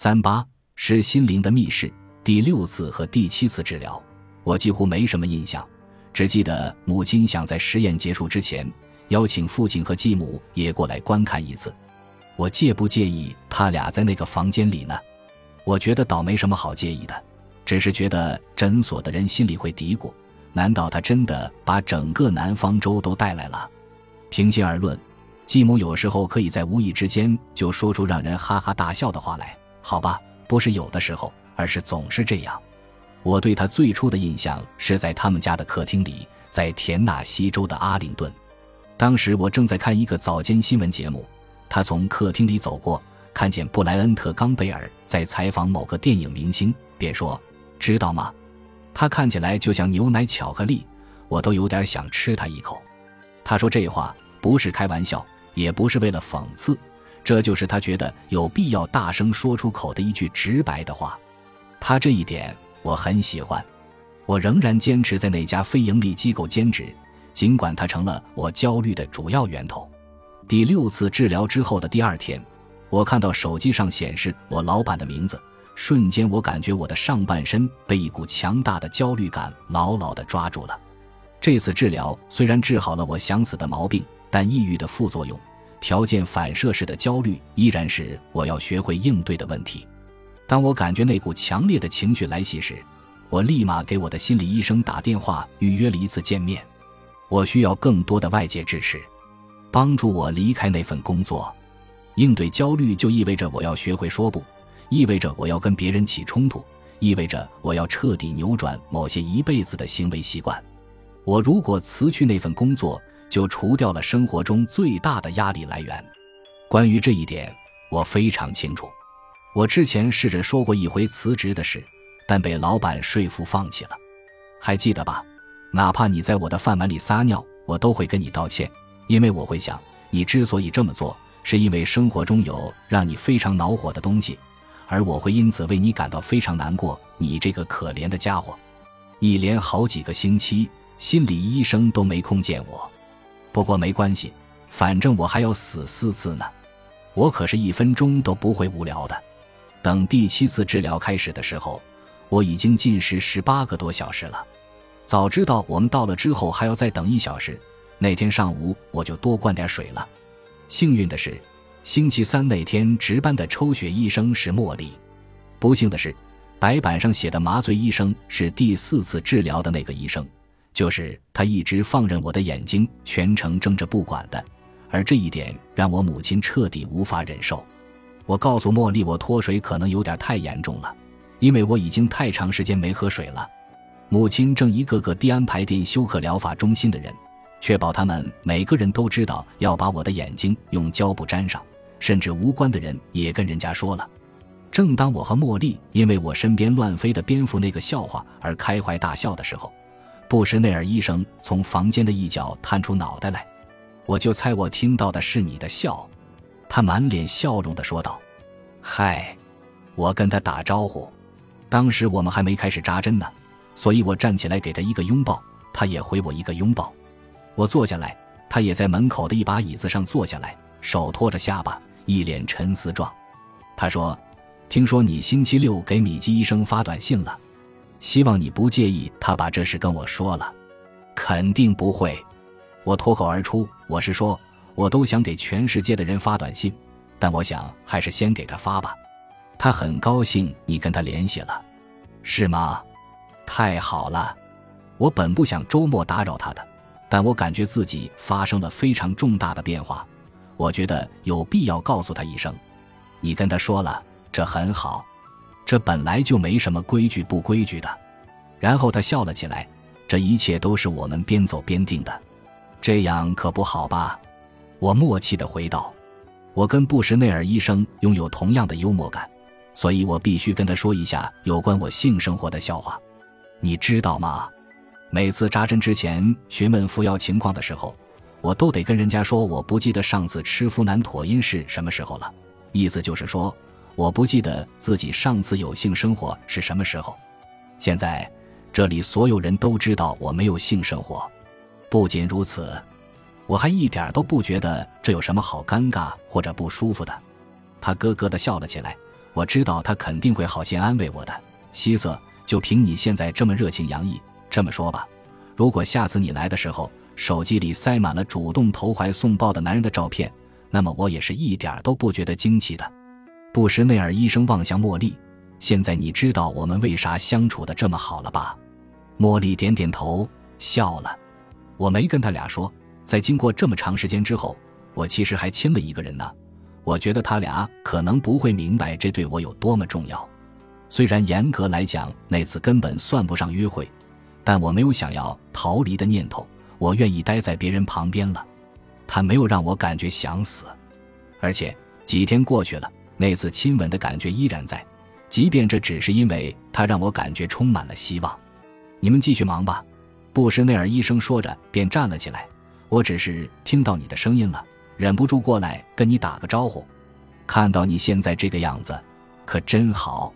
三八是心灵的密室，第六次和第七次治疗，我几乎没什么印象，只记得母亲想在实验结束之前邀请父亲和继母也过来观看一次。我介不介意他俩在那个房间里呢？我觉得倒没什么好介意的，只是觉得诊所的人心里会嘀咕：难道他真的把整个南方州都带来了？平心而论，继母有时候可以在无意之间就说出让人哈哈大笑的话来。好吧，不是有的时候，而是总是这样。我对他最初的印象是在他们家的客厅里，在田纳西州的阿灵顿。当时我正在看一个早间新闻节目，他从客厅里走过，看见布莱恩特·冈贝尔在采访某个电影明星，便说：“知道吗？他看起来就像牛奶巧克力，我都有点想吃他一口。”他说这话不是开玩笑，也不是为了讽刺。这就是他觉得有必要大声说出口的一句直白的话，他这一点我很喜欢。我仍然坚持在那家非盈利机构兼职，尽管它成了我焦虑的主要源头。第六次治疗之后的第二天，我看到手机上显示我老板的名字，瞬间我感觉我的上半身被一股强大的焦虑感牢牢地抓住了。这次治疗虽然治好了我想死的毛病，但抑郁的副作用。条件反射式的焦虑依然是我要学会应对的问题。当我感觉那股强烈的情绪来袭时，我立马给我的心理医生打电话预约了一次见面。我需要更多的外界支持，帮助我离开那份工作。应对焦虑就意味着我要学会说不，意味着我要跟别人起冲突，意味着我要彻底扭转某些一辈子的行为习惯。我如果辞去那份工作，就除掉了生活中最大的压力来源。关于这一点，我非常清楚。我之前试着说过一回辞职的事，但被老板说服放弃了。还记得吧？哪怕你在我的饭碗里撒尿，我都会跟你道歉，因为我会想，你之所以这么做，是因为生活中有让你非常恼火的东西，而我会因此为你感到非常难过。你这个可怜的家伙！一连好几个星期，心理医生都没空见我。不过没关系，反正我还要死四次呢，我可是一分钟都不会无聊的。等第七次治疗开始的时候，我已经进食十八个多小时了。早知道我们到了之后还要再等一小时，那天上午我就多灌点水了。幸运的是，星期三那天值班的抽血医生是茉莉。不幸的是，白板上写的麻醉医生是第四次治疗的那个医生。就是他一直放任我的眼睛全程睁着不管的，而这一点让我母亲彻底无法忍受。我告诉茉莉，我脱水可能有点太严重了，因为我已经太长时间没喝水了。母亲正一个个地安排进休克疗法中心的人，确保他们每个人都知道要把我的眼睛用胶布粘上，甚至无关的人也跟人家说了。正当我和茉莉因为我身边乱飞的蝙蝠那个笑话而开怀大笑的时候，布什内尔医生从房间的一角探出脑袋来，我就猜我听到的是你的笑。他满脸笑容地说道：“嗨，我跟他打招呼。当时我们还没开始扎针呢，所以我站起来给他一个拥抱，他也回我一个拥抱。我坐下来，他也在门口的一把椅子上坐下来，手托着下巴，一脸沉思状。他说：‘听说你星期六给米基医生发短信了。’”希望你不介意他把这事跟我说了，肯定不会。我脱口而出：“我是说，我都想给全世界的人发短信，但我想还是先给他发吧。”他很高兴你跟他联系了，是吗？太好了。我本不想周末打扰他的，但我感觉自己发生了非常重大的变化，我觉得有必要告诉他一声。你跟他说了，这很好。这本来就没什么规矩不规矩的，然后他笑了起来。这一切都是我们边走边定的，这样可不好吧？我默契地回道：“我跟布什内尔医生拥有同样的幽默感，所以我必须跟他说一下有关我性生活的笑话。你知道吗？每次扎针之前询问服药情况的时候，我都得跟人家说我不记得上次吃呋喃妥因是什么时候了，意思就是说。”我不记得自己上次有性生活是什么时候。现在，这里所有人都知道我没有性生活。不仅如此，我还一点都不觉得这有什么好尴尬或者不舒服的。他咯咯地笑了起来。我知道他肯定会好心安慰我的。希瑟，就凭你现在这么热情洋溢，这么说吧，如果下次你来的时候，手机里塞满了主动投怀送抱的男人的照片，那么我也是一点都不觉得惊奇的。布什内尔医生望向茉莉，现在你知道我们为啥相处的这么好了吧？茉莉点点头，笑了。我没跟他俩说，在经过这么长时间之后，我其实还亲了一个人呢。我觉得他俩可能不会明白这对我有多么重要。虽然严格来讲那次根本算不上约会，但我没有想要逃离的念头。我愿意待在别人旁边了。他没有让我感觉想死，而且几天过去了，那次亲吻的感觉依然在，即便这只是因为他让我感觉充满了希望。你们继续忙吧，布什内尔医生说着便站了起来。我只是听到你的声音了。忍不住过来跟你打个招呼，看到你现在这个样子，可真好。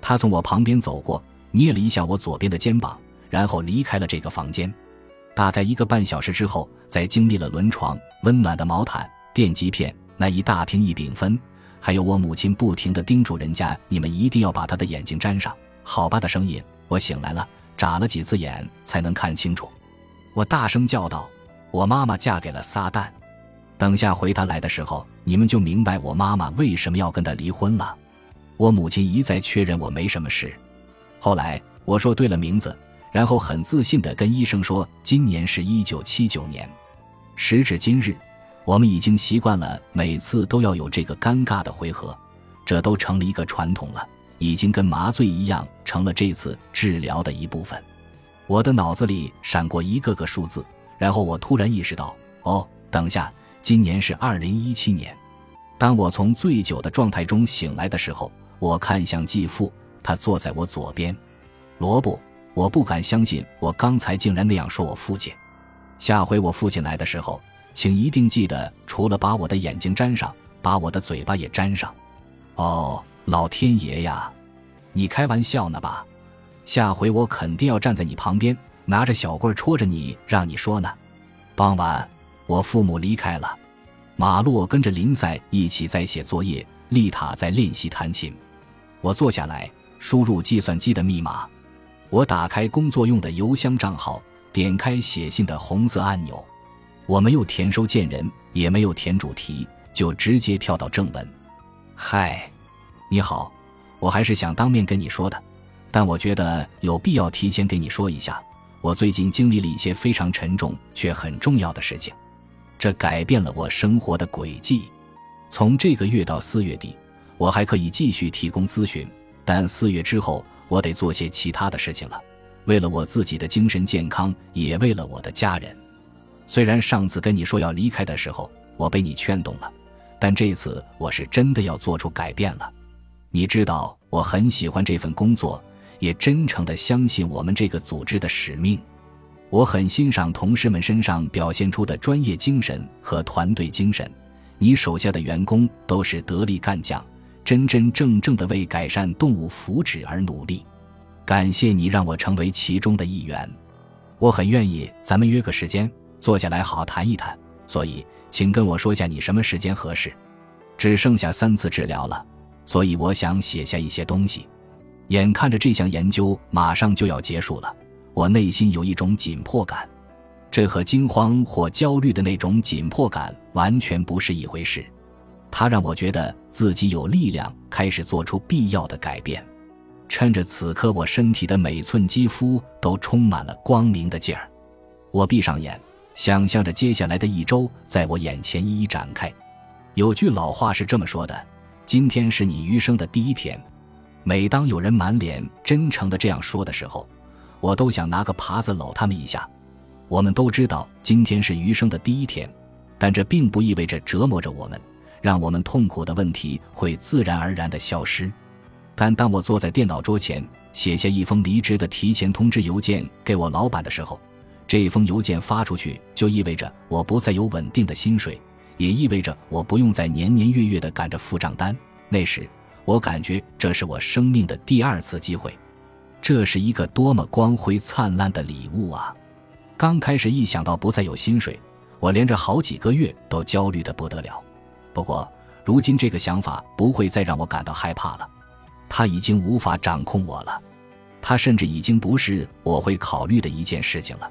他从我旁边走过，捏了一下我左边的肩膀，然后离开了这个房间。大概一个半小时之后，在经历了轮床、温暖的毛毯、电极片、那一大瓶异丙酚，还有我母亲不停地叮嘱人家：“你们一定要把他的眼睛粘上，好吧？”的声音，我醒来了，眨了几次眼才能看清楚。我大声叫道：“我妈妈嫁给了撒旦！”等下回他来的时候，你们就明白我妈妈为什么要跟他离婚了。我母亲一再确认我没什么事。后来我说对了名字，然后很自信地跟医生说今年是一九七九年。时至今日，我们已经习惯了每次都要有这个尴尬的回合，这都成了一个传统了，已经跟麻醉一样成了这次治疗的一部分。我的脑子里闪过一个个数字，然后我突然意识到，哦，等下。今年是二零一七年，当我从醉酒的状态中醒来的时候，我看向继父，他坐在我左边。罗布，我不敢相信，我刚才竟然那样说我父亲。下回我父亲来的时候，请一定记得，除了把我的眼睛粘上，把我的嘴巴也粘上。哦，老天爷呀，你开玩笑呢吧？下回我肯定要站在你旁边，拿着小棍戳着你，让你说呢。傍晚。我父母离开了，马洛跟着林赛一起在写作业，丽塔在练习弹琴。我坐下来输入计算机的密码，我打开工作用的邮箱账号，点开写信的红色按钮。我没有填收件人，也没有填主题，就直接跳到正文。嗨，你好，我还是想当面跟你说的，但我觉得有必要提前给你说一下，我最近经历了一些非常沉重却很重要的事情。这改变了我生活的轨迹。从这个月到四月底，我还可以继续提供咨询，但四月之后，我得做些其他的事情了。为了我自己的精神健康，也为了我的家人。虽然上次跟你说要离开的时候，我被你劝动了，但这次我是真的要做出改变了。你知道，我很喜欢这份工作，也真诚地相信我们这个组织的使命。我很欣赏同事们身上表现出的专业精神和团队精神。你手下的员工都是得力干将，真真正正的为改善动物福祉而努力。感谢你让我成为其中的一员。我很愿意咱们约个时间坐下来好好谈一谈。所以，请跟我说下你什么时间合适。只剩下三次治疗了，所以我想写下一些东西。眼看着这项研究马上就要结束了。我内心有一种紧迫感，这和惊慌或焦虑的那种紧迫感完全不是一回事。它让我觉得自己有力量开始做出必要的改变。趁着此刻我身体的每寸肌肤都充满了光明的劲儿，我闭上眼，想象着接下来的一周在我眼前一一展开。有句老话是这么说的：“今天是你余生的第一天。”每当有人满脸真诚的这样说的时候，我都想拿个耙子搂他们一下。我们都知道今天是余生的第一天，但这并不意味着折磨着我们，让我们痛苦的问题会自然而然的消失。但当我坐在电脑桌前，写下一封离职的提前通知邮件给我老板的时候，这封邮件发出去就意味着我不再有稳定的薪水，也意味着我不用再年年月月的赶着付账单。那时，我感觉这是我生命的第二次机会。这是一个多么光辉灿烂的礼物啊！刚开始一想到不再有薪水，我连着好几个月都焦虑的不得了。不过，如今这个想法不会再让我感到害怕了。他已经无法掌控我了，他甚至已经不是我会考虑的一件事情了。